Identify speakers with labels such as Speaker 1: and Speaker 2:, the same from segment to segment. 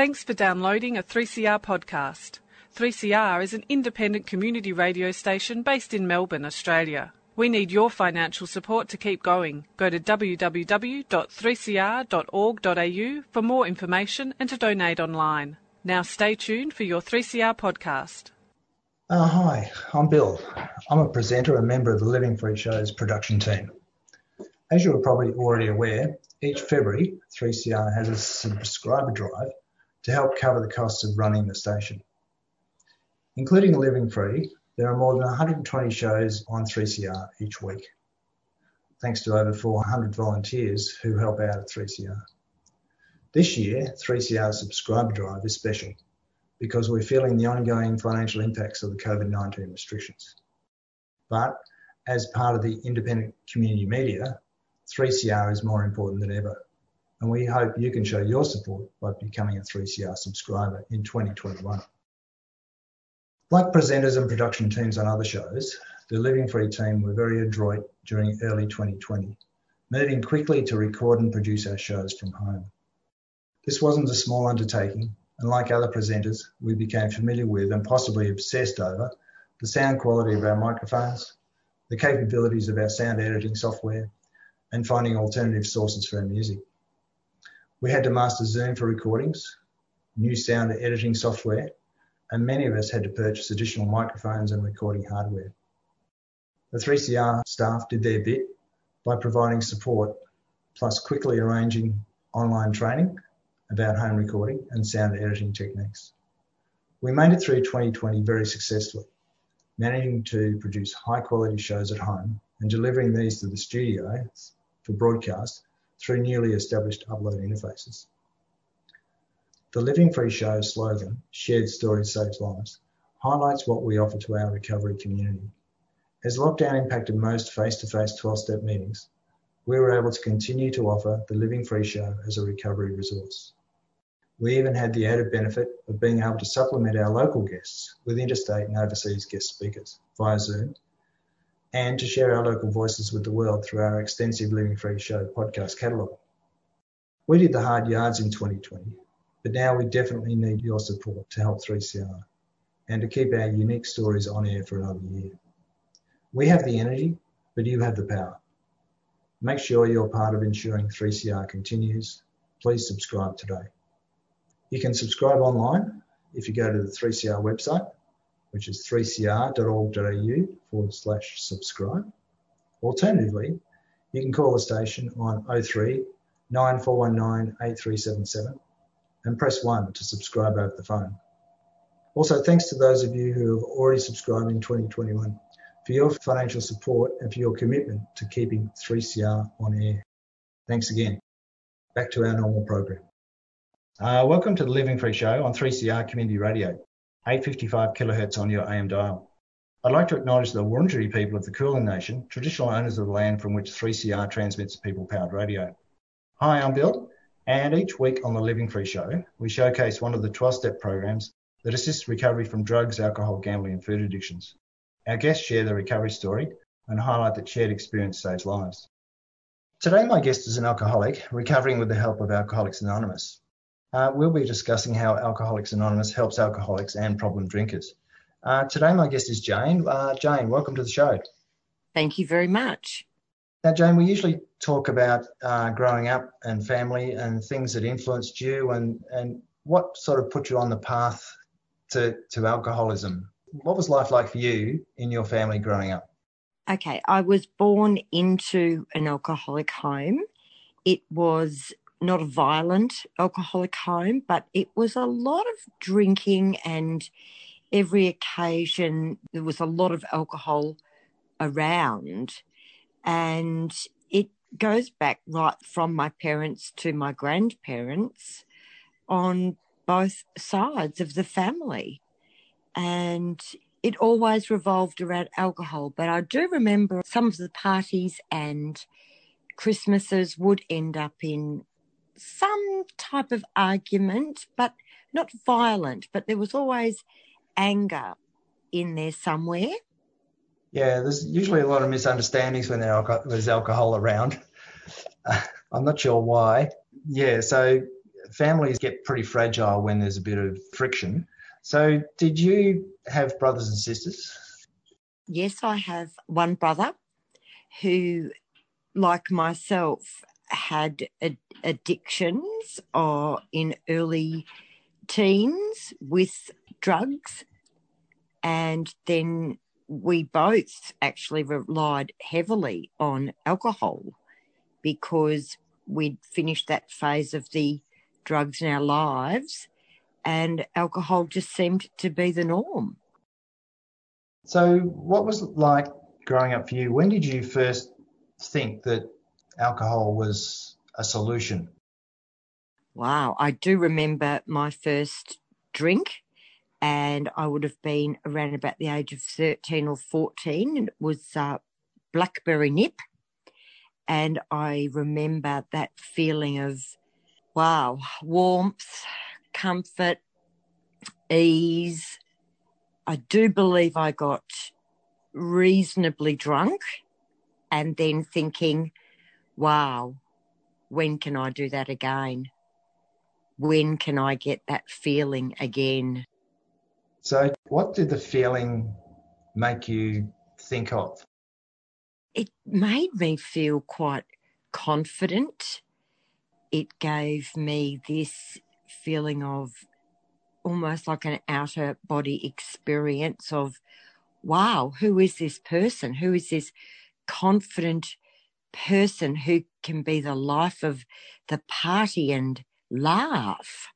Speaker 1: Thanks for downloading a 3CR podcast. 3CR is an independent community radio station based in Melbourne, Australia. We need your financial support to keep going. Go to www.3cr.org.au for more information and to donate online. Now stay tuned for your 3CR podcast.
Speaker 2: Uh, hi, I'm Bill. I'm a presenter and member of the Living Free Show's production team. As you are probably already aware, each February 3CR has a subscriber drive to help cover the costs of running the station. Including Living Free, there are more than 120 shows on 3CR each week, thanks to over 400 volunteers who help out at 3CR. This year, 3CR subscriber drive is special because we're feeling the ongoing financial impacts of the COVID-19 restrictions. But as part of the independent community media, 3CR is more important than ever and we hope you can show your support by becoming a 3CR subscriber in 2021. Like presenters and production teams on other shows, the Living Free team were very adroit during early 2020, moving quickly to record and produce our shows from home. This wasn't a small undertaking, and like other presenters, we became familiar with and possibly obsessed over the sound quality of our microphones, the capabilities of our sound editing software, and finding alternative sources for our music. We had to master Zoom for recordings, new sound editing software, and many of us had to purchase additional microphones and recording hardware. The 3CR staff did their bit by providing support, plus quickly arranging online training about home recording and sound editing techniques. We made it through 2020 very successfully, managing to produce high quality shows at home and delivering these to the studio for broadcast through newly established upload interfaces. The Living Free Show slogan, Shared Stories Saves Lives, highlights what we offer to our recovery community. As lockdown impacted most face-to-face 12-step meetings, we were able to continue to offer the Living Free Show as a recovery resource. We even had the added benefit of being able to supplement our local guests with interstate and overseas guest speakers via Zoom and to share our local voices with the world through our extensive Living Free Show podcast catalogue. We did the hard yards in 2020, but now we definitely need your support to help 3CR and to keep our unique stories on air for another year. We have the energy, but you have the power. Make sure you're part of ensuring 3CR continues. Please subscribe today. You can subscribe online if you go to the 3CR website which is 3cr.org.au forward slash subscribe. Alternatively, you can call the station on 03 9419 8377 and press 1 to subscribe over the phone. Also, thanks to those of you who have already subscribed in 2021 for your financial support and for your commitment to keeping 3CR on air. Thanks again. Back to our normal program. Uh, welcome to the Living Free Show on 3CR Community Radio. 855 kilohertz on your AM dial. I'd like to acknowledge the Wurundjeri people of the Kulin Nation, traditional owners of the land from which 3CR transmits people-powered radio. Hi, I'm Bill, and each week on the Living Free Show, we showcase one of the 12-step programs that assists recovery from drugs, alcohol, gambling, and food addictions. Our guests share their recovery story and highlight that shared experience saves lives. Today, my guest is an alcoholic recovering with the help of Alcoholics Anonymous. Uh, we'll be discussing how Alcoholics Anonymous helps alcoholics and problem drinkers. Uh, today, my guest is Jane. Uh, Jane, welcome to the show.
Speaker 3: Thank you very much.
Speaker 2: Now, Jane, we usually talk about uh, growing up and family and things that influenced you and, and what sort of put you on the path to, to alcoholism. What was life like for you in your family growing up?
Speaker 3: Okay, I was born into an alcoholic home. It was not a violent alcoholic home, but it was a lot of drinking and every occasion there was a lot of alcohol around. And it goes back right from my parents to my grandparents on both sides of the family. And it always revolved around alcohol. But I do remember some of the parties and Christmases would end up in some type of argument, but not violent, but there was always anger in there somewhere.
Speaker 2: Yeah, there's usually a lot of misunderstandings when there's alcohol around. I'm not sure why. Yeah, so families get pretty fragile when there's a bit of friction. So, did you have brothers and sisters?
Speaker 3: Yes, I have one brother who, like myself, had ad- addictions or in early teens with drugs. And then we both actually relied heavily on alcohol because we'd finished that phase of the drugs in our lives and alcohol just seemed to be the norm.
Speaker 2: So, what was it like growing up for you? When did you first think that alcohol was a solution?
Speaker 3: Wow, I do remember my first drink, and I would have been around about the age of 13 or 14, and it was uh, Blackberry Nip. And I remember that feeling of, wow, warmth, comfort, ease. I do believe I got reasonably drunk and then thinking, wow, when can I do that again? When can I get that feeling again?
Speaker 2: So, what did the feeling make you think of?
Speaker 3: It made me feel quite confident. It gave me this feeling of almost like an outer body experience of, wow, who is this person? Who is this confident person who can be the life of the party and laugh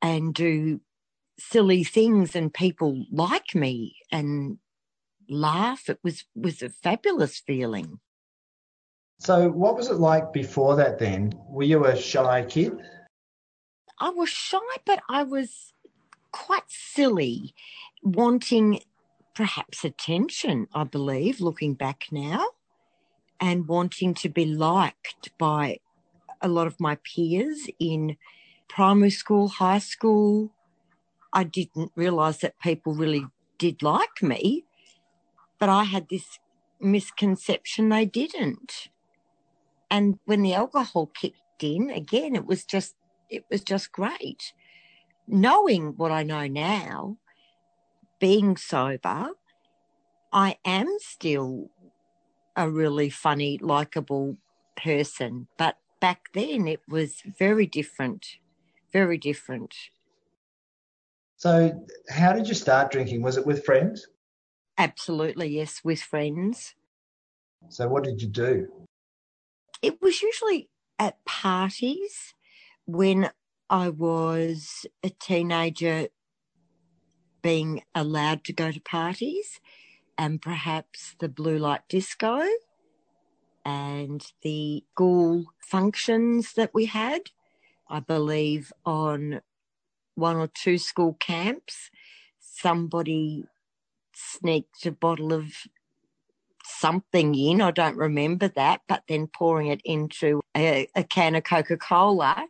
Speaker 3: and do silly things and people like me and laugh. It was was a fabulous feeling.
Speaker 2: So what was it like before that then? Were you a shy kid?
Speaker 3: I was shy but i was quite silly wanting perhaps attention i believe looking back now and wanting to be liked by a lot of my peers in primary school, high school. I didn't realize that people really did like me, but I had this misconception they didn't. And when the alcohol kicked in, again, it was just it was just great. Knowing what I know now, being sober, I am still a really funny, likable person. But back then it was very different, very different.
Speaker 2: So, how did you start drinking? Was it with friends?
Speaker 3: Absolutely, yes, with friends.
Speaker 2: So, what did you do?
Speaker 3: It was usually at parties when I was a teenager being allowed to go to parties and perhaps the blue light disco and the school functions that we had. I believe on one or two school camps, somebody sneaked a bottle of something in. I don't remember that, but then pouring it into a, a can of Coca Cola,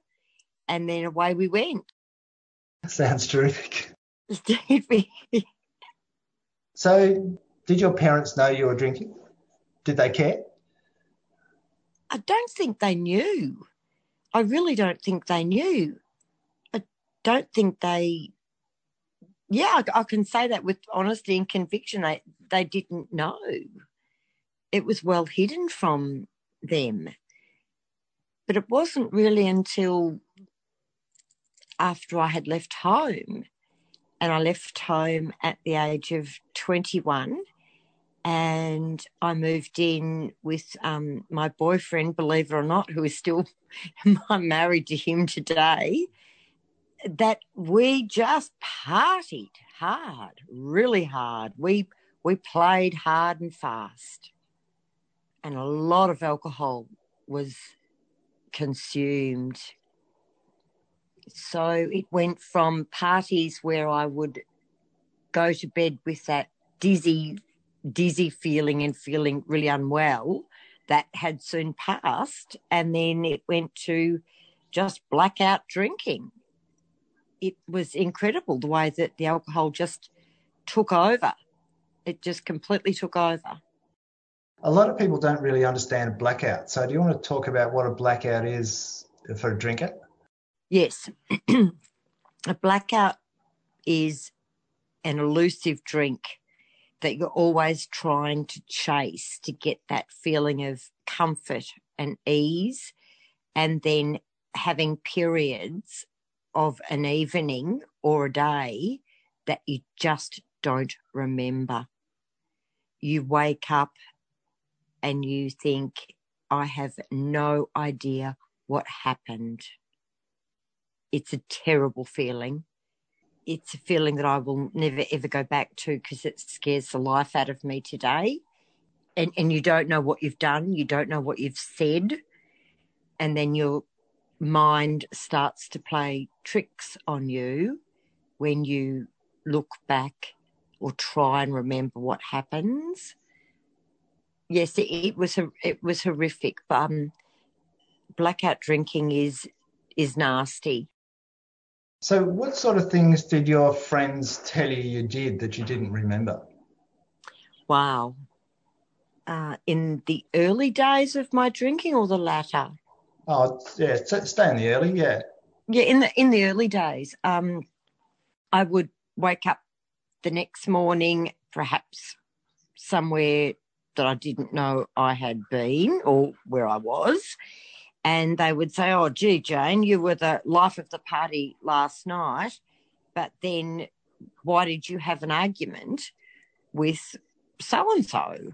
Speaker 3: and then away we went.
Speaker 2: Sounds terrific. so, did your parents know you were drinking? Did they care?
Speaker 3: I don't think they knew. I really don't think they knew. I don't think they. Yeah, I, I can say that with honesty and conviction. They they didn't know. It was well hidden from them. But it wasn't really until after I had left home, and I left home at the age of 21 and I moved in with um, my boyfriend, believe it or not, who is still I'm married to him today. That we just partied hard, really hard. We we played hard and fast, and a lot of alcohol was consumed. So it went from parties where I would go to bed with that dizzy dizzy feeling and feeling really unwell that had soon passed. And then it went to just blackout drinking. It was incredible the way that the alcohol just took over. It just completely took over.
Speaker 2: A lot of people don't really understand blackout. So, do you want to talk about what a blackout is for a drinker?
Speaker 3: Yes. a blackout is an elusive drink that you're always trying to chase to get that feeling of comfort and ease, and then having periods of an evening or a day that you just don't remember. You wake up and you think, I have no idea what happened. It's a terrible feeling. It's a feeling that I will never ever go back to because it scares the life out of me today. And, and you don't know what you've done, you don't know what you've said, and then your mind starts to play tricks on you when you look back or try and remember what happens. Yes, it, it was it was horrific. But um, blackout drinking is is nasty.
Speaker 2: So, what sort of things did your friends tell you you did that you didn't remember?
Speaker 3: Wow. Uh, in the early days of my drinking or the latter?
Speaker 2: Oh, yeah, stay in the early, yeah.
Speaker 3: Yeah, in the in the early days, um, I would wake up the next morning, perhaps somewhere that I didn't know I had been or where I was. And they would say, Oh, gee, Jane, you were the life of the party last night. But then why did you have an argument with so and so?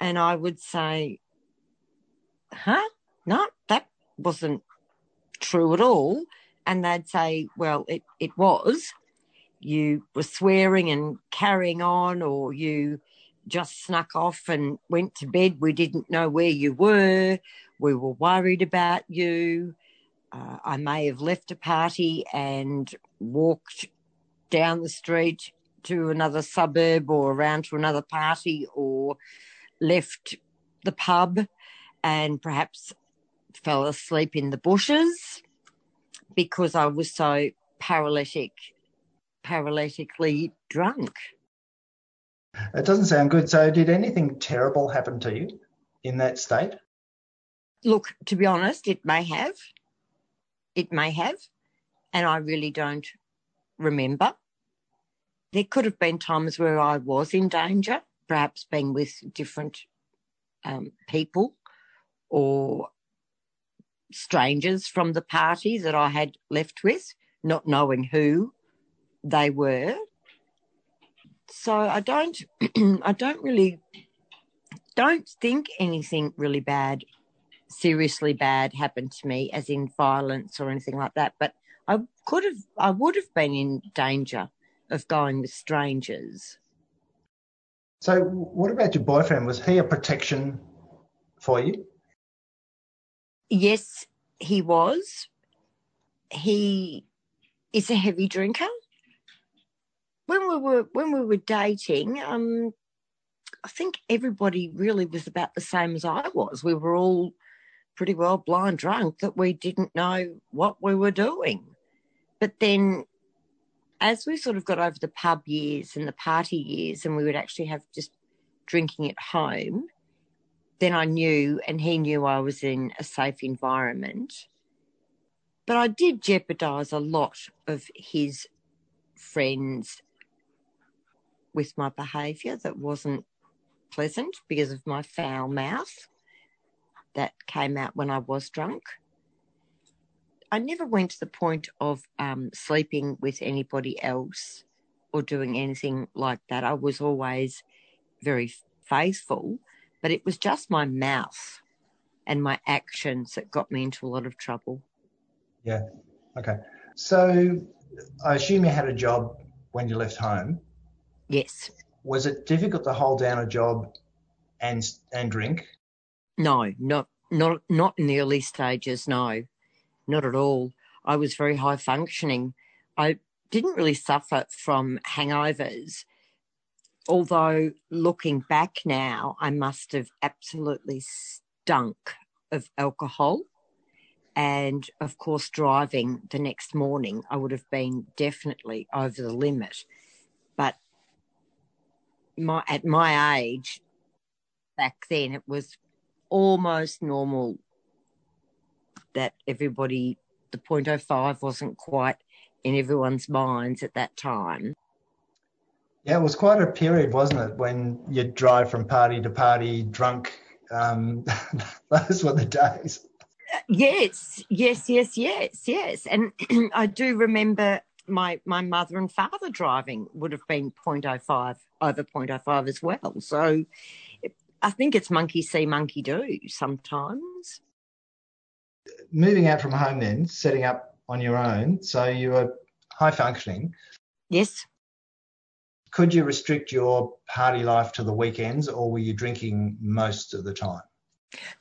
Speaker 3: And I would say, Huh? No, that wasn't true at all. And they'd say, Well, it, it was you were swearing and carrying on, or you just snuck off and went to bed. We didn't know where you were. We were worried about you. Uh, I may have left a party and walked down the street to another suburb or around to another party or left the pub and perhaps fell asleep in the bushes because I was so paralytic paralytically drunk.
Speaker 2: It doesn't sound good. So, did anything terrible happen to you in that state?
Speaker 3: Look, to be honest, it may have. It may have. And I really don't remember. There could have been times where I was in danger, perhaps being with different um, people or strangers from the party that I had left with, not knowing who they were. So I don't, I don't really, don't think anything really bad, seriously bad happened to me, as in violence or anything like that. But I could have, I would have been in danger of going with strangers.
Speaker 2: So, what about your boyfriend? Was he a protection for you?
Speaker 3: Yes, he was. He is a heavy drinker when we were when we were dating, um, I think everybody really was about the same as I was. We were all pretty well blind drunk that we didn't know what we were doing. But then as we sort of got over the pub years and the party years and we would actually have just drinking at home, then I knew and he knew I was in a safe environment. But I did jeopardize a lot of his friends with my behaviour that wasn't pleasant because of my foul mouth that came out when I was drunk. I never went to the point of um, sleeping with anybody else or doing anything like that. I was always very faithful, but it was just my mouth and my actions that got me into a lot of trouble.
Speaker 2: Yeah. Okay. So I assume you had a job when you left home.
Speaker 3: Yes.
Speaker 2: Was it difficult to hold down a job and and drink?
Speaker 3: No, not not not in the early stages. No, not at all. I was very high functioning. I didn't really suffer from hangovers. Although looking back now, I must have absolutely stunk of alcohol. And of course, driving the next morning, I would have been definitely over the limit. But my at my age back then it was almost normal that everybody the 0.05 wasn't quite in everyone's minds at that time.
Speaker 2: Yeah, it was quite a period, wasn't it, when you'd drive from party to party drunk. Um, those were the days.
Speaker 3: Yes, yes, yes, yes, yes. And I do remember my my mother and father driving would have been 0.05 over 0.05 as well. So I think it's monkey see, monkey do sometimes.
Speaker 2: Moving out from home then, setting up on your own. So you were high functioning.
Speaker 3: Yes.
Speaker 2: Could you restrict your party life to the weekends or were you drinking most of the time?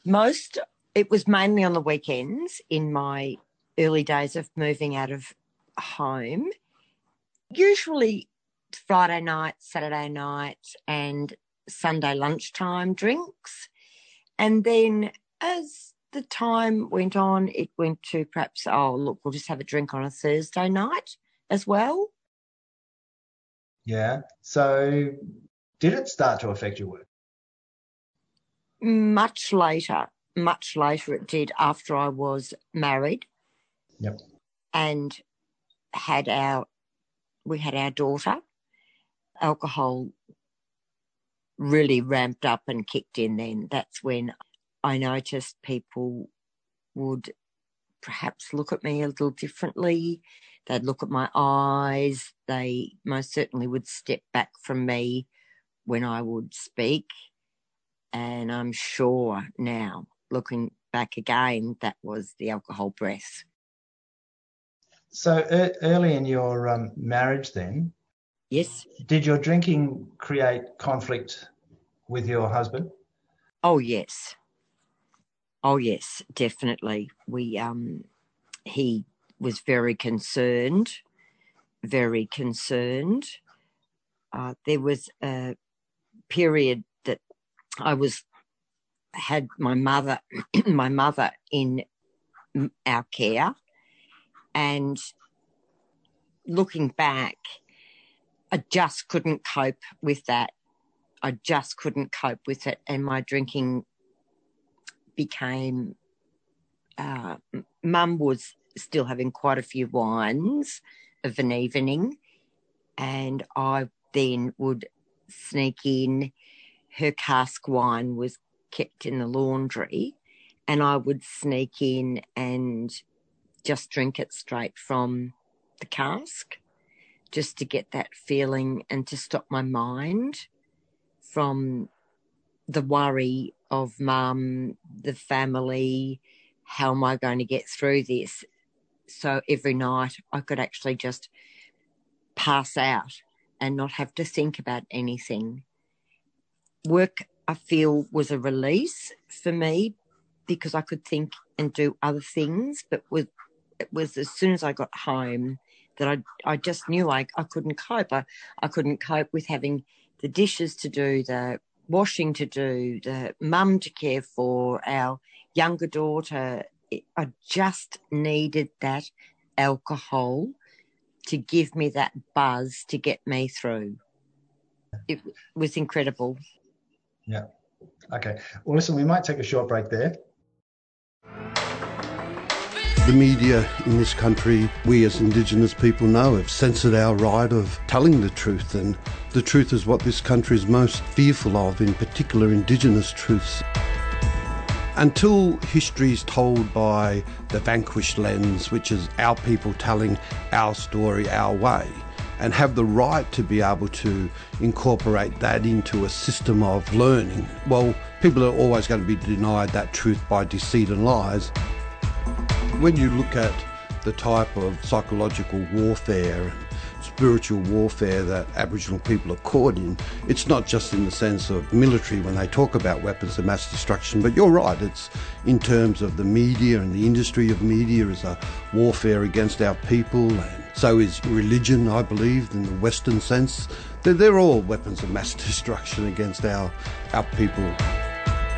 Speaker 3: Most, it was mainly on the weekends in my early days of moving out of home. Usually Friday night, Saturday night, and Sunday lunchtime drinks. And then as the time went on, it went to perhaps, oh, look, we'll just have a drink on a Thursday night as well.
Speaker 2: Yeah. So did it start to affect your work?
Speaker 3: Much later, much later it did after I was married.
Speaker 2: Yep.
Speaker 3: And had our, we had our daughter. Alcohol really ramped up and kicked in then. That's when I noticed people would perhaps look at me a little differently. They'd look at my eyes. They most certainly would step back from me when I would speak. And I'm sure now, looking back again, that was the alcohol breath.
Speaker 2: So early in your um, marriage, then,
Speaker 3: yes,
Speaker 2: did your drinking create conflict with your husband?
Speaker 3: Oh yes, oh yes, definitely. We um, he was very concerned, very concerned. Uh, there was a period that I was had my mother, my mother in our care, and looking back, I just couldn't cope with that. I just couldn't cope with it, and my drinking became. Uh, Mum was still having quite a few wines of an evening, and I then would sneak in. Her cask wine was kept in the laundry, and I would sneak in and just drink it straight from the cask just to get that feeling and to stop my mind from the worry of mum, the family, how am I going to get through this? So every night I could actually just pass out and not have to think about anything. Work, I feel, was a release for me because I could think and do other things, but with it was as soon as I got home that I I just knew I, I couldn't cope. I, I couldn't cope with having the dishes to do, the washing to do, the mum to care for, our younger daughter. I just needed that alcohol to give me that buzz to get me through. It was incredible.
Speaker 2: Yeah. Okay. Well, listen, we might take a short break there.
Speaker 4: The media in this country, we as Indigenous people know, have censored our right of telling the truth, and the truth is what this country is most fearful of, in particular Indigenous truths. Until history is told by the vanquished lens, which is our people telling our story our way, and have the right to be able to incorporate that into a system of learning, well, people are always going to be denied that truth by deceit and lies when you look at the type of psychological warfare and spiritual warfare that Aboriginal people are caught in, it's not just in the sense of military when they talk about weapons of mass destruction, but you're right, it's in terms of the media and the industry of media as a warfare against our people, and so is religion, I believe, in the Western sense. They're, they're all weapons of mass destruction against our, our people.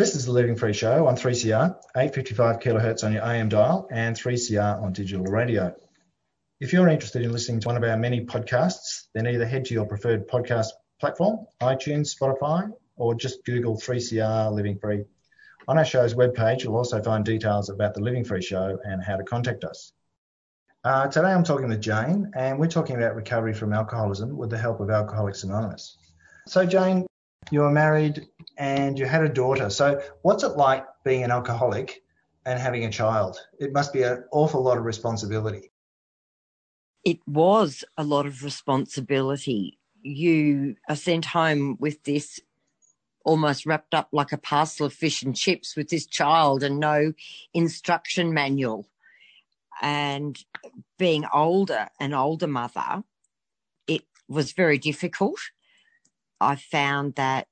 Speaker 2: This is the Living Free Show on 3CR, 855 kilohertz on your AM dial, and 3CR on digital radio. If you're interested in listening to one of our many podcasts, then either head to your preferred podcast platform, iTunes, Spotify, or just Google 3CR Living Free. On our show's webpage, you'll also find details about the Living Free Show and how to contact us. Uh, today I'm talking with Jane, and we're talking about recovery from alcoholism with the help of Alcoholics Anonymous. So, Jane, you were married and you had a daughter. So, what's it like being an alcoholic and having a child? It must be an awful lot of responsibility.
Speaker 3: It was a lot of responsibility. You are sent home with this almost wrapped up like a parcel of fish and chips with this child and no instruction manual. And being older, an older mother, it was very difficult. I found that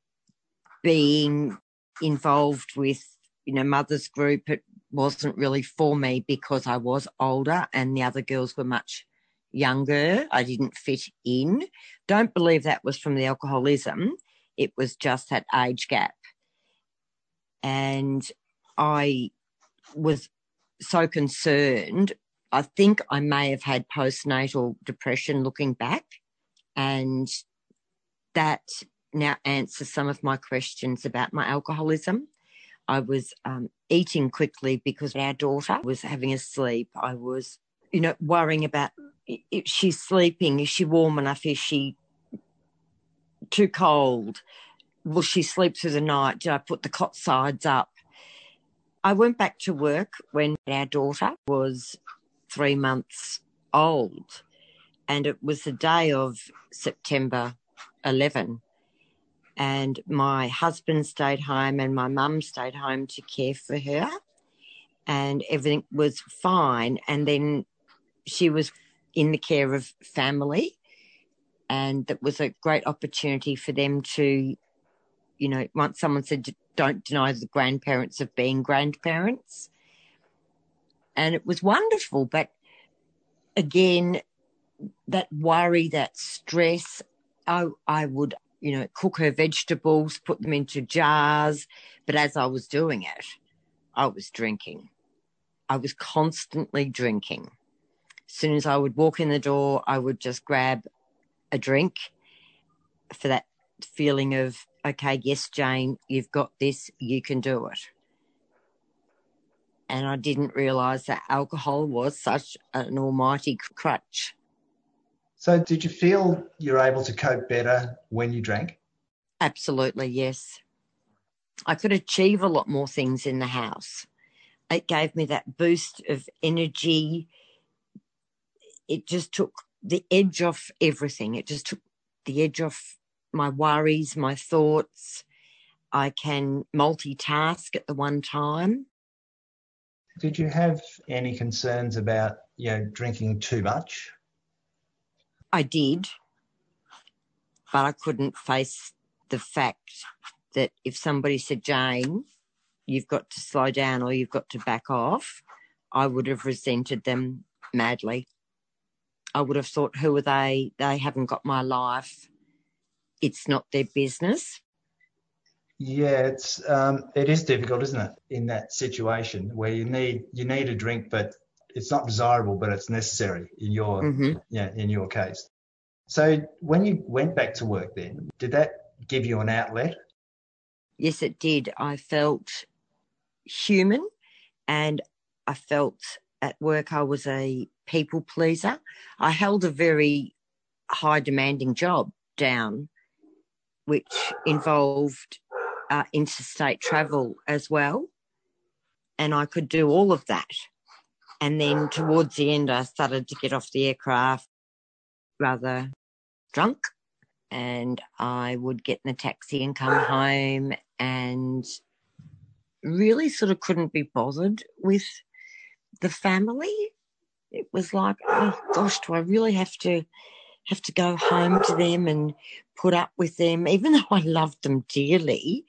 Speaker 3: being involved with, you know, mother's group, it wasn't really for me because I was older and the other girls were much younger. I didn't fit in. Don't believe that was from the alcoholism. It was just that age gap. And I was so concerned. I think I may have had postnatal depression looking back. And that now answers some of my questions about my alcoholism. I was um, eating quickly because our daughter was having a sleep. I was, you know, worrying about if she's sleeping, is she warm enough? Is she too cold? Will she sleep through the night? Did I put the cot sides up? I went back to work when our daughter was three months old, and it was the day of September 11 and my husband stayed home and my mum stayed home to care for her. And everything was fine. And then she was in the care of family. And that was a great opportunity for them to you know once someone said don't deny the grandparents of being grandparents. And it was wonderful. But again that worry that stress i i would you know, cook her vegetables, put them into jars. But as I was doing it, I was drinking. I was constantly drinking. As soon as I would walk in the door, I would just grab a drink for that feeling of, okay, yes, Jane, you've got this, you can do it. And I didn't realize that alcohol was such an almighty crutch.
Speaker 2: So, did you feel you're able to cope better when you drank?
Speaker 3: Absolutely, yes. I could achieve a lot more things in the house. It gave me that boost of energy. It just took the edge off everything. It just took the edge off my worries, my thoughts. I can multitask at the one time.
Speaker 2: Did you have any concerns about you know drinking too much
Speaker 3: I did, but I couldn't face the fact that if somebody said, Jane, you've got to slow down or you've got to back off, I would have resented them madly. I would have thought, who are they? They haven't got my life. It's not their business.
Speaker 2: Yeah, it's um, it is difficult, isn't it, in that situation where you need you need a drink, but it's not desirable, but it's necessary in your mm-hmm. yeah in your case. So when you went back to work, then did that give you an outlet?
Speaker 3: Yes, it did. I felt human, and I felt at work I was a people pleaser. I held a very high demanding job down, which involved uh, interstate travel as well. And I could do all of that. And then towards the end, I started to get off the aircraft rather drunk. And I would get in a taxi and come home and really sort of couldn't be bothered with the family. It was like, oh gosh, do I really have to have to go home to them and put up with them, even though I loved them dearly?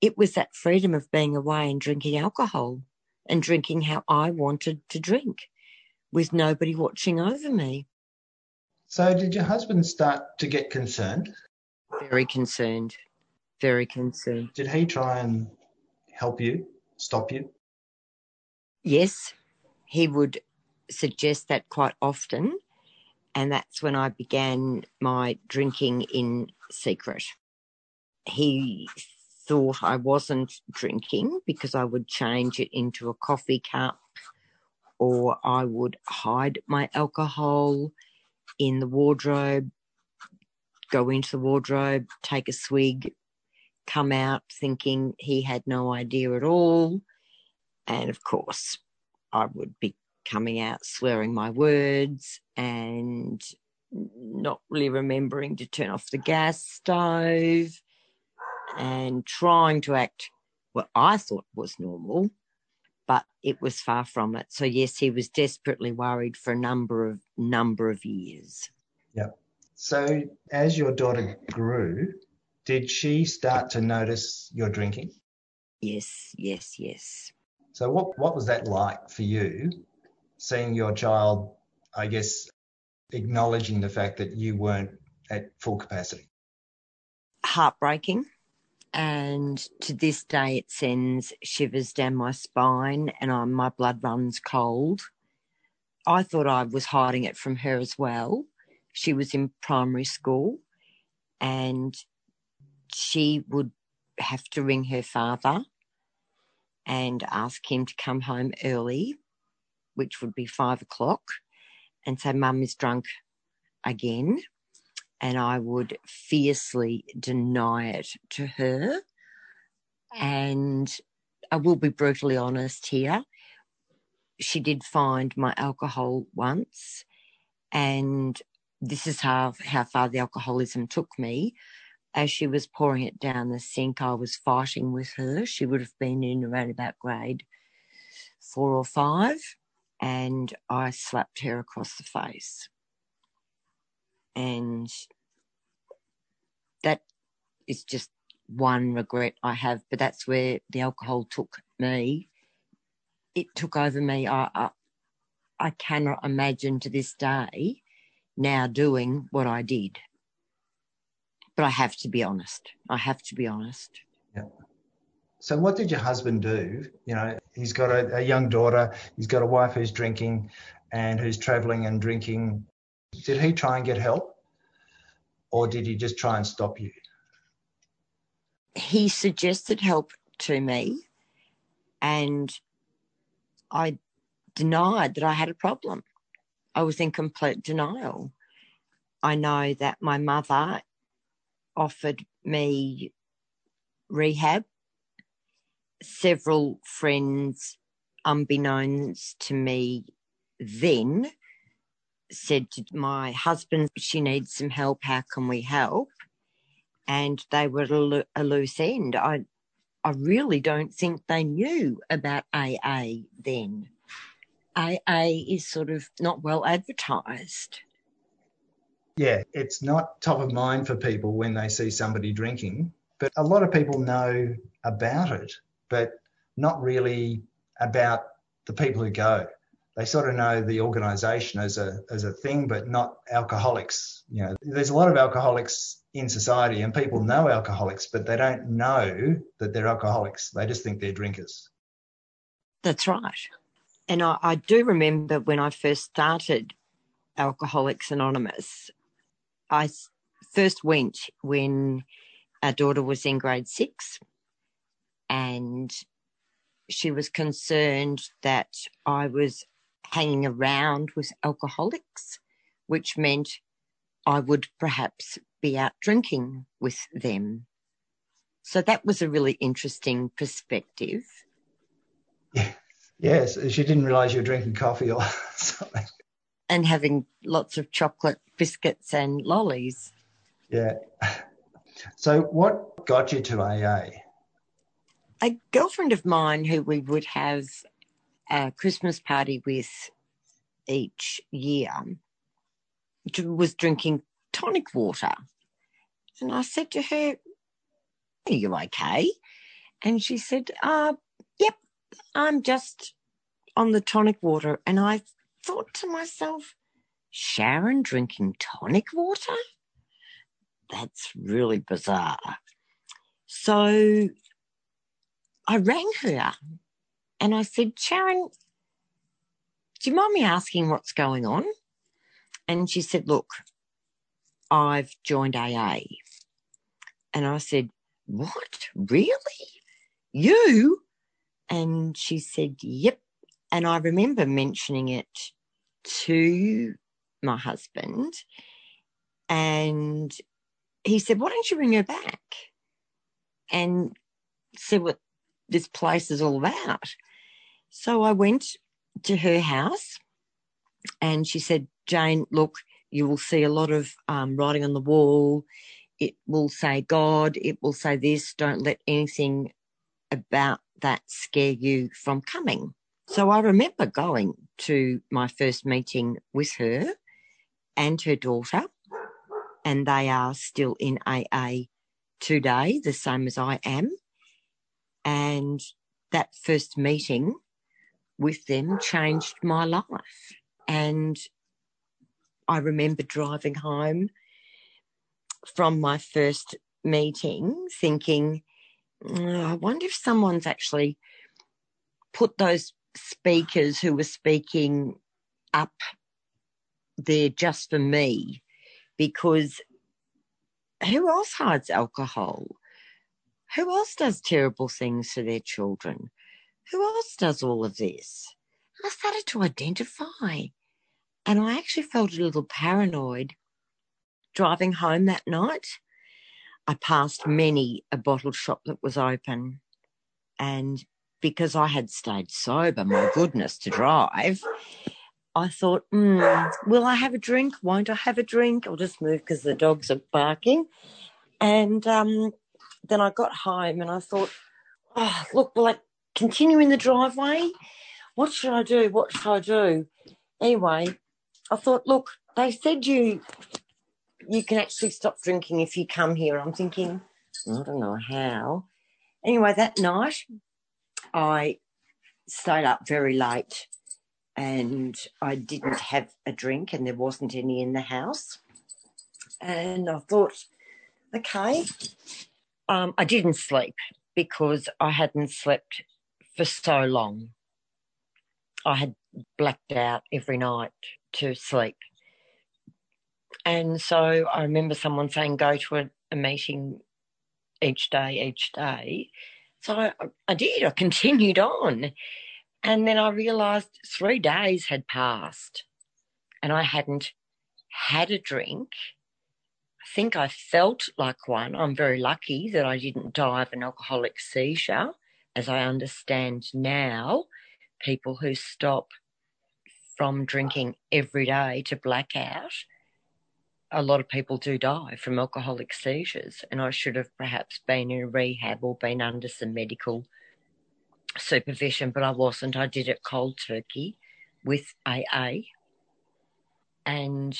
Speaker 3: It was that freedom of being away and drinking alcohol and drinking how I wanted to drink with nobody watching over me.
Speaker 2: So, did your husband start to get concerned?
Speaker 3: Very concerned. Very concerned.
Speaker 2: Did he try and help you, stop you?
Speaker 3: Yes, he would suggest that quite often. And that's when I began my drinking in secret. He thought I wasn't drinking because I would change it into a coffee cup or I would hide my alcohol in the wardrobe, go into the wardrobe, take a swig, come out thinking he had no idea at all. And of course, I would be coming out swearing my words and not really remembering to turn off the gas stove and trying to act what I thought was normal, but it was far from it. So yes, he was desperately worried for a number of number of years.
Speaker 2: Yeah. So as your daughter grew, did she start to notice your drinking?
Speaker 3: Yes, yes, yes.
Speaker 2: So what what was that like for you, seeing your child, I guess, acknowledging the fact that you weren't at full capacity?
Speaker 3: Heartbreaking. And to this day, it sends shivers down my spine and I, my blood runs cold. I thought I was hiding it from her as well. She was in primary school and she would have to ring her father and ask him to come home early, which would be five o'clock, and say, Mum is drunk again and I would fiercely deny it to her. And I will be brutally honest here. She did find my alcohol once, and this is how, how far the alcoholism took me. As she was pouring it down the sink, I was fighting with her. She would have been in around about grade four or five, and I slapped her across the face and that is just one regret I have. But that's where the alcohol took me. It took over me. I, I, I cannot imagine to this day now doing what I did. But I have to be honest. I have to be honest.
Speaker 2: Yeah. So, what did your husband do? You know, he's got a, a young daughter, he's got a wife who's drinking and who's traveling and drinking did he try and get help? Or did he just try and stop you?
Speaker 3: He suggested help to me, and I denied that I had a problem. I was in complete denial. I know that my mother offered me rehab. Several friends, unbeknownst to me then, said to my husband, she needs some help. How can we help? And they were a loose end. I, I really don't think they knew about AA then. AA is sort of not well advertised.
Speaker 2: Yeah, it's not top of mind for people when they see somebody drinking, but a lot of people know about it, but not really about the people who go they sort of know the organisation as a as a thing, but not alcoholics. You know, there's a lot of alcoholics in society, and people know alcoholics, but they don't know that they're alcoholics. They just think they're drinkers.
Speaker 3: That's right. And I, I do remember when I first started Alcoholics Anonymous, I first went when our daughter was in grade six, and she was concerned that I was hanging around with alcoholics, which meant I would perhaps be out drinking with them. So that was a really interesting perspective.
Speaker 2: Yeah. Yes, she didn't realize you were drinking coffee or something.
Speaker 3: And having lots of chocolate biscuits and lollies.
Speaker 2: Yeah. So, what got you to AA?
Speaker 3: A girlfriend of mine who we would have a Christmas party with each year was drinking tonic water. And I said to her, Are you okay? And she said, uh, Yep, I'm just on the tonic water. And I thought to myself, Sharon drinking tonic water? That's really bizarre. So I rang her and I said, Sharon, do you mind me asking what's going on? And she said, Look, I've joined AA. And I said, What? Really? You? And she said, Yep. And I remember mentioning it to my husband. And he said, Why don't you bring her back? And see what this place is all about. So I went to her house and she said, Jane, look, you will see a lot of um, writing on the wall. It will say God, it will say this. Don't let anything about that scare you from coming. So I remember going to my first meeting with her and her daughter, and they are still in AA today, the same as I am. And that first meeting with them changed my life. And I remember driving home from my first meeting thinking, oh, I wonder if someone's actually put those speakers who were speaking up there just for me because who else hides alcohol? Who else does terrible things to their children? Who else does all of this? I started to identify. And I actually felt a little paranoid driving home that night. I passed many a bottle shop that was open. And because I had stayed sober, my goodness, to drive, I thought, mm, will I have a drink? Won't I have a drink? I'll just move because the dogs are barking. And um, then I got home and I thought, oh, look, will I continue in the driveway? What should I do? What should I do? Anyway, I thought, look, they said you you can actually stop drinking if you come here. I'm thinking, I don't know how. Anyway, that night I stayed up very late and I didn't have a drink and there wasn't any in the house. And I thought, okay, um, I didn't sleep because I hadn't slept for so long. I had blacked out every night to sleep. And so I remember someone saying, go to a, a meeting each day, each day. So I, I did, I continued on. And then I realised three days had passed and I hadn't had a drink. Think I felt like one. I'm very lucky that I didn't die of an alcoholic seizure. As I understand now, people who stop from drinking every day to blackout, a lot of people do die from alcoholic seizures. And I should have perhaps been in a rehab or been under some medical supervision, but I wasn't. I did it cold turkey with AA. And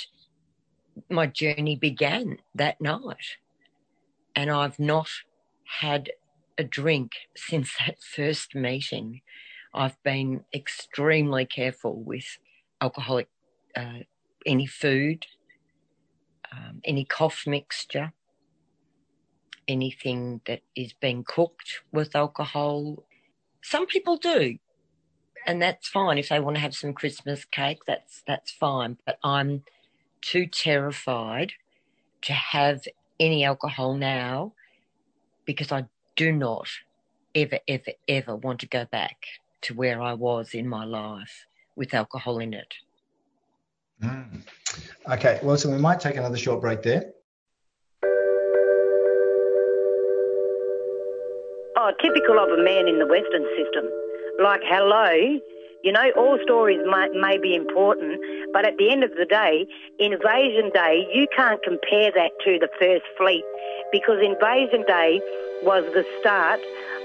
Speaker 3: my journey began that night. And I've not had a drink since that first meeting. I've been extremely careful with alcoholic, uh, any food, um, any cough mixture, anything that is being cooked with alcohol. Some people do, and that's fine. If they want to have some Christmas cake, that's that's fine. But I'm too terrified to have any alcohol now because I do not ever, ever, ever want to go back to where I was in my life with alcohol in it.
Speaker 2: Mm. Okay, well, so we might take another short break there.
Speaker 5: Oh, typical of a man in the Western system. Like, hello, you know, all stories may, may be important, but at the end of the day, Invasion Day, you can't compare that to the First Fleet because Invasion Day was the start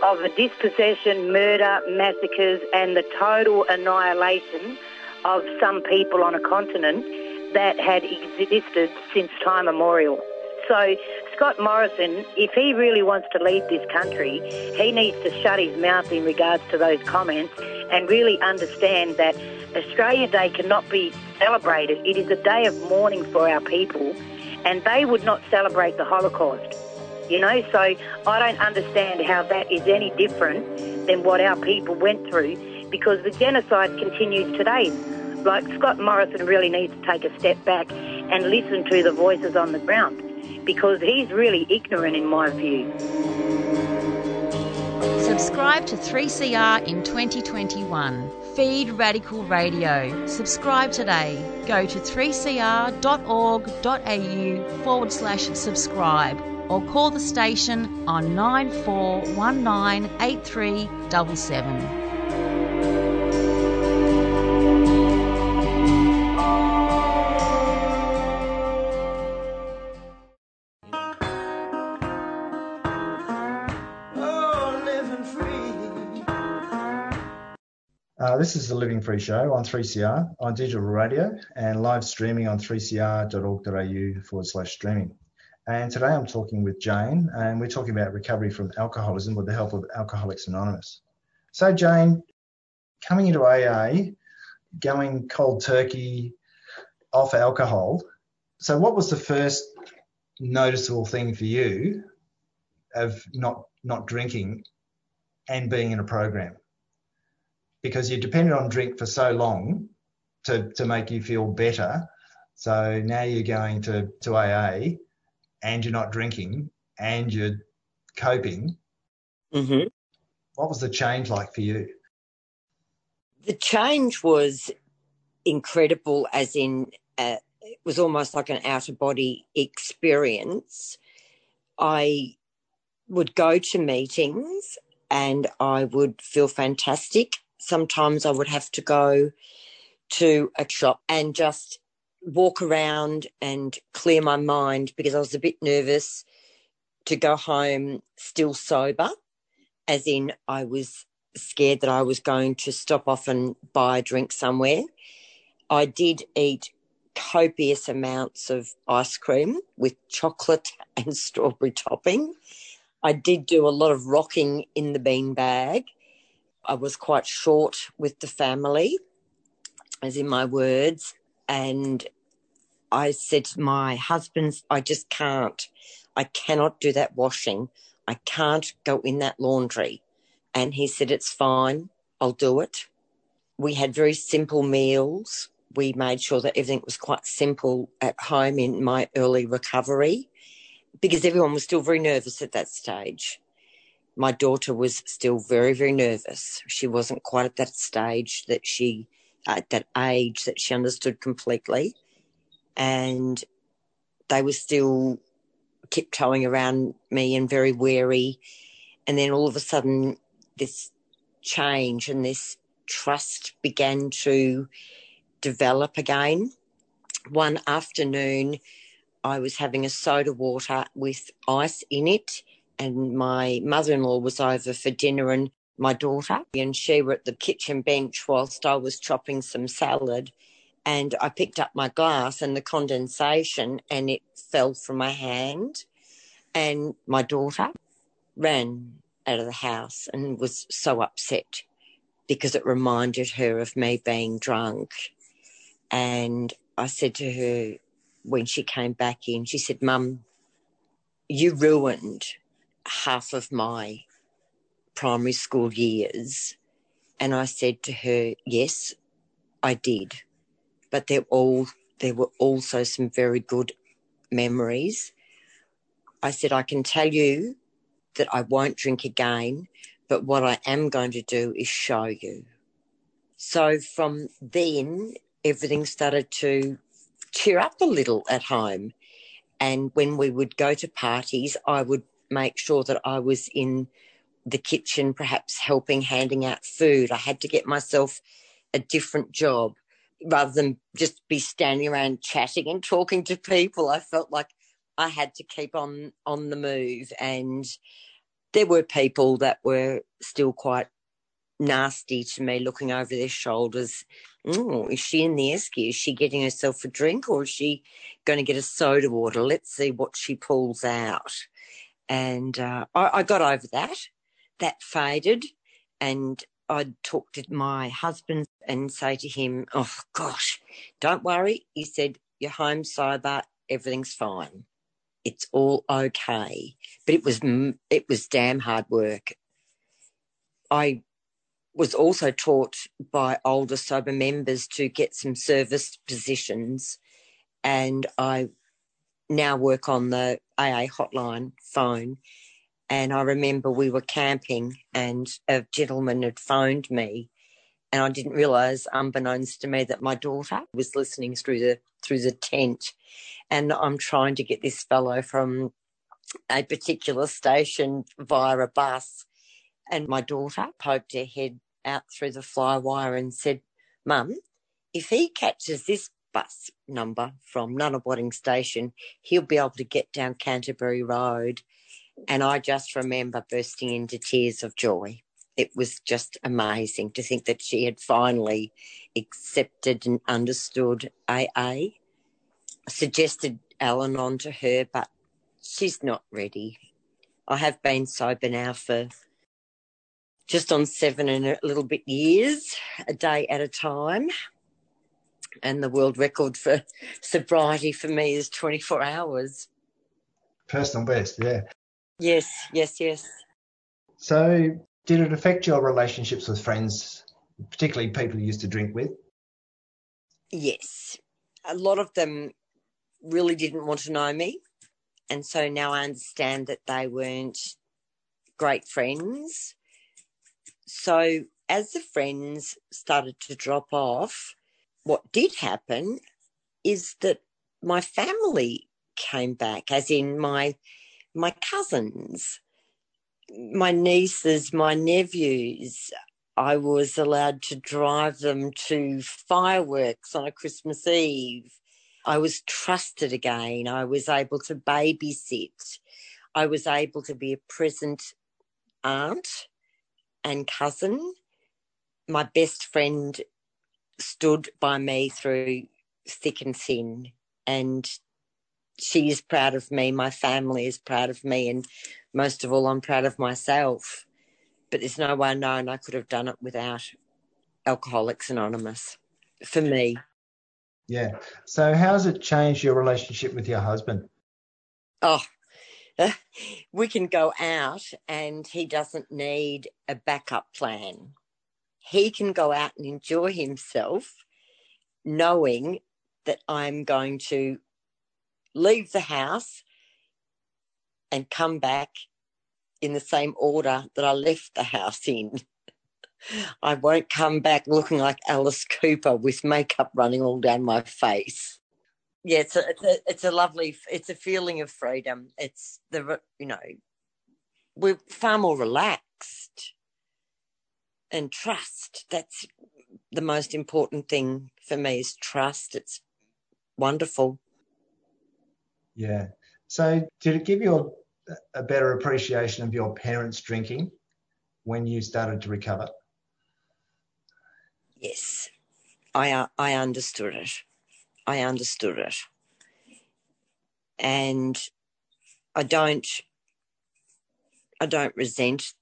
Speaker 5: of the dispossession, murder, massacres, and the total annihilation of some people on a continent that had existed since time immemorial. So, Scott Morrison, if he really wants to lead this country, he needs to shut his mouth in regards to those comments and really understand that Australia Day cannot be celebrated. It is a day of mourning for our people, and they would not celebrate the Holocaust. You know, so I don't understand how that is any different than what our people went through because the genocide continues today. Like Scott Morrison really needs to take a step back and listen to the voices on the ground because he's really ignorant in my view.
Speaker 6: Subscribe to 3CR in 2021. Feed Radical Radio. Subscribe today. Go to 3cr.org.au forward slash subscribe or call the station on 94198377.
Speaker 2: This is the Living Free Show on 3CR on digital radio and live streaming on 3cr.org.au forward slash streaming. And today I'm talking with Jane and we're talking about recovery from alcoholism with the help of Alcoholics Anonymous. So, Jane, coming into AA, going cold turkey off alcohol. So, what was the first noticeable thing for you of not not drinking and being in a program? Because you depended on drink for so long to, to make you feel better. So now you're going to, to AA and you're not drinking and you're coping.
Speaker 3: Mm-hmm.
Speaker 2: What was the change like for you?
Speaker 3: The change was incredible, as in, uh, it was almost like an out of body experience. I would go to meetings and I would feel fantastic sometimes I would have to go to a shop and just walk around and clear my mind because I was a bit nervous to go home still sober, as in I was scared that I was going to stop off and buy a drink somewhere. I did eat copious amounts of ice cream with chocolate and strawberry topping. I did do a lot of rocking in the bean bag I was quite short with the family, as in my words. And I said to my husband, I just can't. I cannot do that washing. I can't go in that laundry. And he said, It's fine. I'll do it. We had very simple meals. We made sure that everything was quite simple at home in my early recovery because everyone was still very nervous at that stage my daughter was still very, very nervous. She wasn't quite at that stage that she, at that age that she understood completely. And they were still tiptoeing around me and very wary. And then all of a sudden, this change and this trust began to develop again. One afternoon, I was having a soda water with ice in it and my mother-in-law was over for dinner and my daughter and she were at the kitchen bench whilst I was chopping some salad and I picked up my glass and the condensation and it fell from my hand and my daughter ran out of the house and was so upset because it reminded her of me being drunk. And I said to her when she came back in she said mum you ruined half of my primary school years. And I said to her, yes, I did. But there all there were also some very good memories. I said, I can tell you that I won't drink again, but what I am going to do is show you. So from then, everything started to cheer up a little at home. And when we would go to parties, I would make sure that I was in the kitchen, perhaps helping, handing out food. I had to get myself a different job rather than just be standing around chatting and talking to people. I felt like I had to keep on on the move, and there were people that were still quite nasty to me, looking over their shoulders. Is she in the esky? Is she getting herself a drink, or is she going to get a soda water? Let's see what she pulls out. And uh, I, I got over that. That faded. And I'd talk to my husband and say to him, Oh gosh, don't worry. He said, You're home sober, everything's fine. It's all okay. But it was it was damn hard work. I was also taught by older sober members to get some service positions, and I now work on the AA hotline phone. And I remember we were camping, and a gentleman had phoned me, and I didn't realise, unbeknownst to me, that my daughter was listening through the through the tent, and I'm trying to get this fellow from a particular station via a bus, and my daughter poked her head out through the fly wire and said, Mum, if he catches this bus number from Nunawading Station, he'll be able to get down Canterbury Road. And I just remember bursting into tears of joy. It was just amazing to think that she had finally accepted and understood AA. I suggested Al Anon to her, but she's not ready. I have been sober now for just on seven and a little bit years, a day at a time. And the world record for sobriety for me is 24 hours.
Speaker 2: Personal best, yeah.
Speaker 3: Yes, yes, yes.
Speaker 2: So, did it affect your relationships with friends, particularly people you used to drink with?
Speaker 3: Yes. A lot of them really didn't want to know me. And so now I understand that they weren't great friends so as the friends started to drop off, what did happen is that my family came back, as in my my cousins, my nieces, my nephews. I was allowed to drive them to fireworks on a Christmas Eve. I was trusted again. I was able to babysit. I was able to be a present aunt and cousin. My best friend stood by me through thick and thin, and she is proud of me. My family is proud of me, and most of all, I'm proud of myself. But there's no way known I could have done it without Alcoholics Anonymous for me.
Speaker 2: Yeah. So, how has it changed your relationship with your husband?
Speaker 3: Oh, we can go out and he doesn't need a backup plan. He can go out and enjoy himself knowing that I'm going to leave the house and come back in the same order that I left the house in. I won't come back looking like Alice Cooper with makeup running all down my face yeah, it's a, it's a it's a lovely it's a feeling of freedom. It's the you know we're far more relaxed and trust. That's the most important thing for me is trust. It's wonderful.
Speaker 2: Yeah. So did it give you a, a better appreciation of your parents drinking when you started to recover?
Speaker 3: Yes, I uh, I understood it. I understood it. And I don't I don't resent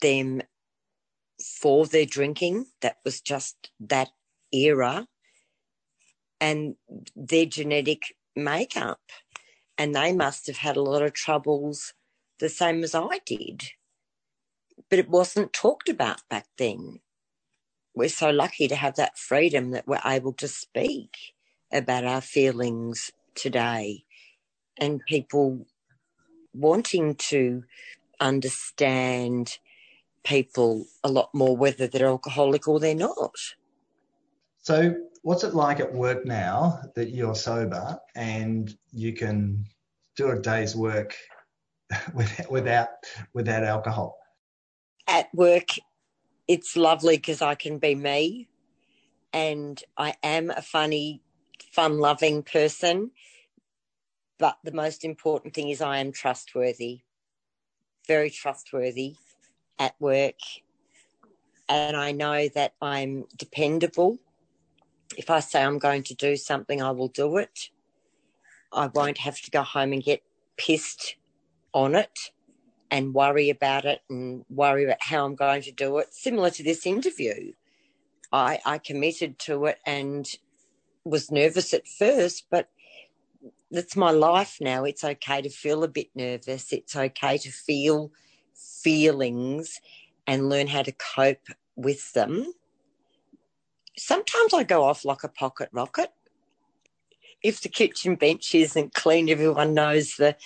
Speaker 3: them for their drinking. That was just that era and their genetic makeup. And they must have had a lot of troubles the same as I did. But it wasn't talked about back then we're so lucky to have that freedom that we're able to speak about our feelings today and people wanting to understand people a lot more whether they're alcoholic or they're not.
Speaker 2: So, what's it like at work now that you're sober and you can do a day's work without without alcohol?
Speaker 3: At work, it's lovely because I can be me and I am a funny, fun loving person. But the most important thing is I am trustworthy, very trustworthy at work. And I know that I'm dependable. If I say I'm going to do something, I will do it. I won't have to go home and get pissed on it and worry about it and worry about how I'm going to do it. Similar to this interview, I, I committed to it and was nervous at first, but that's my life now. It's okay to feel a bit nervous. It's okay to feel feelings and learn how to cope with them. Sometimes I go off like a pocket rocket. If the kitchen bench isn't clean, everyone knows the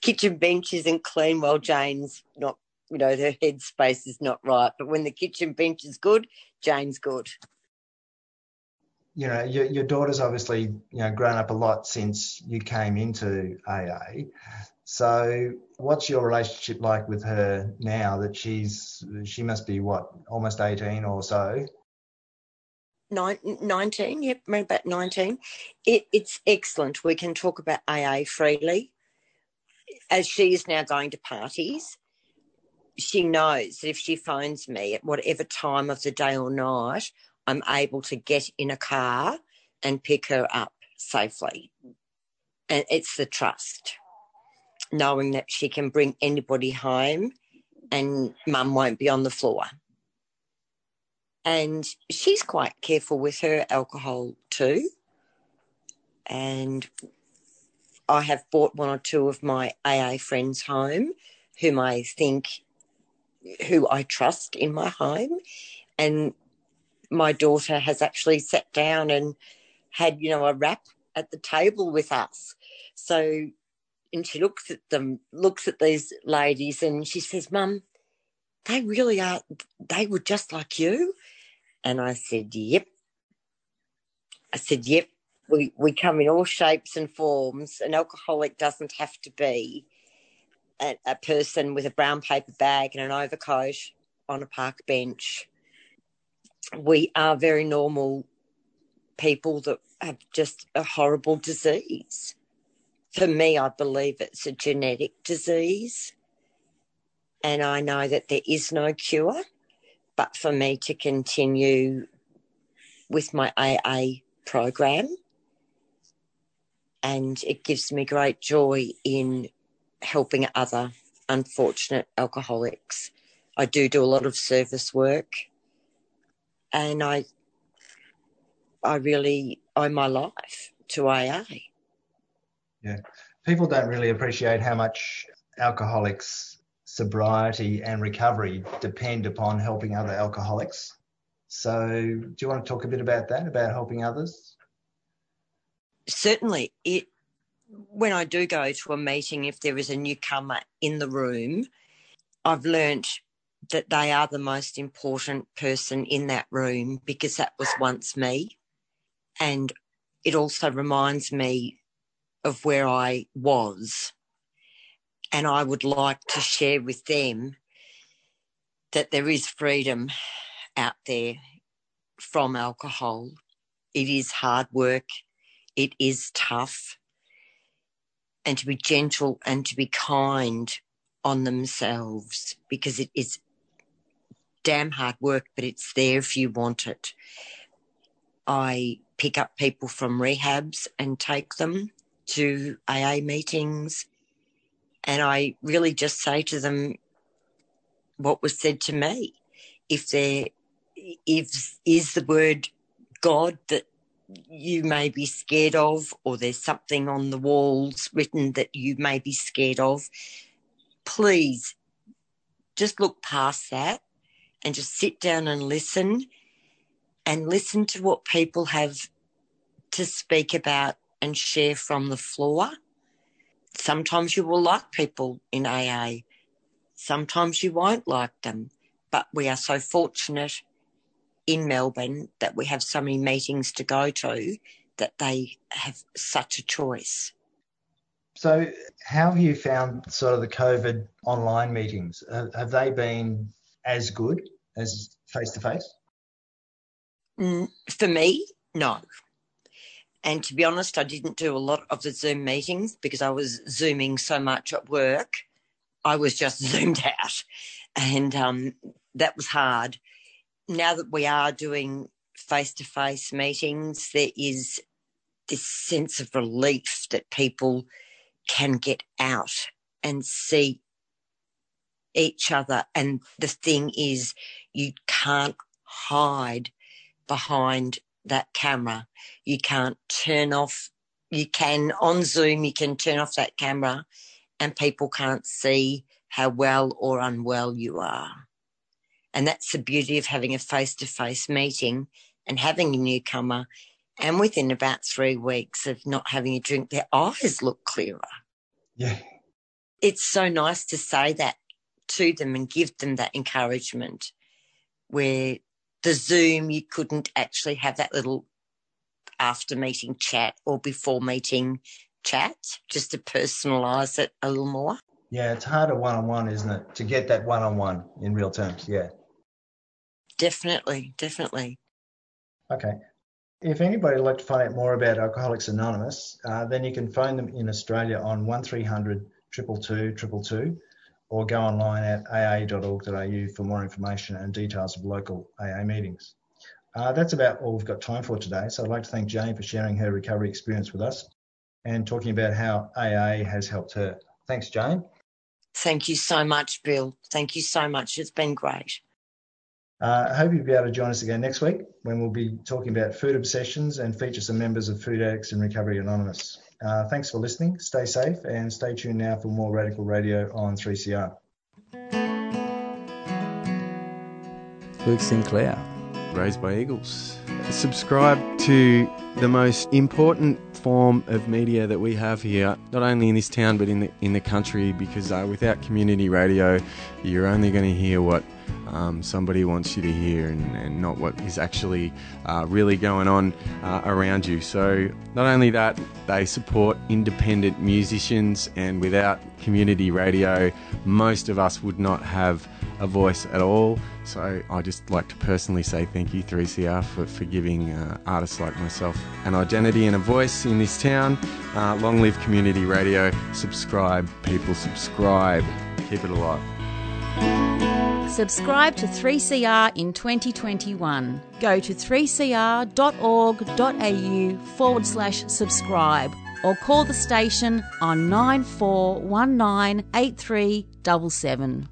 Speaker 3: kitchen bench isn't clean Well, Jane's not, you know, her headspace is not right. But when the kitchen bench is good, Jane's good
Speaker 2: you know, your, your daughter's obviously, you know, grown up a lot since you came into AA. So what's your relationship like with her now that she's, she must be what, almost 18 or so?
Speaker 3: 19, yep, about 19. It, it's excellent. We can talk about AA freely. As she is now going to parties, she knows that if she phones me at whatever time of the day or night, I'm able to get in a car and pick her up safely. And it's the trust, knowing that she can bring anybody home and mum won't be on the floor. And she's quite careful with her alcohol too. And I have brought one or two of my AA friends home whom I think, who I trust in my home. And my daughter has actually sat down and had, you know, a rap at the table with us. So, and she looks at them, looks at these ladies, and she says, Mum, they really are, they were just like you. And I said, Yep. I said, Yep. We, we come in all shapes and forms. An alcoholic doesn't have to be a, a person with a brown paper bag and an overcoat on a park bench we are very normal people that have just a horrible disease. For me, I believe it's a genetic disease. And I know that there is no cure. But for me to continue with my AA program, and it gives me great joy in helping other unfortunate alcoholics. I do do a lot of service work and I I really owe my life to AA.
Speaker 2: Yeah. People don't really appreciate how much alcoholics sobriety and recovery depend upon helping other alcoholics. So, do you want to talk a bit about that, about helping others?
Speaker 3: Certainly. It when I do go to a meeting, if there is a newcomer in the room, I've learnt that they are the most important person in that room because that was once me. And it also reminds me of where I was. And I would like to share with them that there is freedom out there from alcohol. It is hard work. It is tough. And to be gentle and to be kind on themselves because it is damn hard work, but it's there if you want it. I pick up people from rehabs and take them to AA meetings. And I really just say to them what was said to me. If there if is the word God that you may be scared of, or there's something on the walls written that you may be scared of, please just look past that and just sit down and listen and listen to what people have to speak about and share from the floor. Sometimes you will like people in AA. Sometimes you won't like them. But we are so fortunate in Melbourne that we have so many meetings to go to that they have such a choice.
Speaker 2: So, how have you found sort of the COVID online meetings? Have they been as good as face to face?
Speaker 3: Mm, for me, no. And to be honest, I didn't do a lot of the Zoom meetings because I was Zooming so much at work. I was just zoomed out. And um, that was hard. Now that we are doing face to face meetings, there is this sense of relief that people can get out and see each other. And the thing is, you can't hide behind that camera. You can't turn off you can on Zoom, you can turn off that camera and people can't see how well or unwell you are. And that's the beauty of having a face to face meeting and having a newcomer. And within about three weeks of not having a drink, their eyes look clearer.
Speaker 2: Yeah.
Speaker 3: It's so nice to say that to them and give them that encouragement where the Zoom, you couldn't actually have that little after meeting chat or before meeting chat just to personalise it a little more.
Speaker 2: Yeah, it's harder one on one, isn't it? To get that one on one in real terms. Yeah.
Speaker 3: Definitely, definitely.
Speaker 2: Okay. If anybody would like to find out more about Alcoholics Anonymous, uh, then you can phone them in Australia on 1300 222 222 or go online at aa.org.au for more information and details of local AA meetings. Uh, that's about all we've got time for today. So I'd like to thank Jane for sharing her recovery experience with us and talking about how AA has helped her. Thanks, Jane.
Speaker 3: Thank you so much, Bill. Thank you so much. It's been great.
Speaker 2: Uh, I hope you'll be able to join us again next week when we'll be talking about food obsessions and feature some members of Food Addicts in Recovery Anonymous. Uh, thanks for listening. Stay safe and stay tuned now for more Radical Radio on 3CR.
Speaker 7: Luke Sinclair, Raised by Eagles. Subscribe to the most important form of media that we have here, not only in this town but in the in the country. Because uh, without community radio, you're only going to hear what um, somebody wants you to hear and, and not what is actually uh, really going on uh, around you. So, not only that, they support independent musicians, and without community radio, most of us would not have a voice at all. So, I just like to personally say thank you, 3CR, for, for giving uh, artists like myself an identity and a voice in this town. Uh, long live community radio. Subscribe, people, subscribe. Keep it alive.
Speaker 6: Subscribe to 3CR in 2021. Go to 3cr.org.au forward slash subscribe or call the station on 94198377.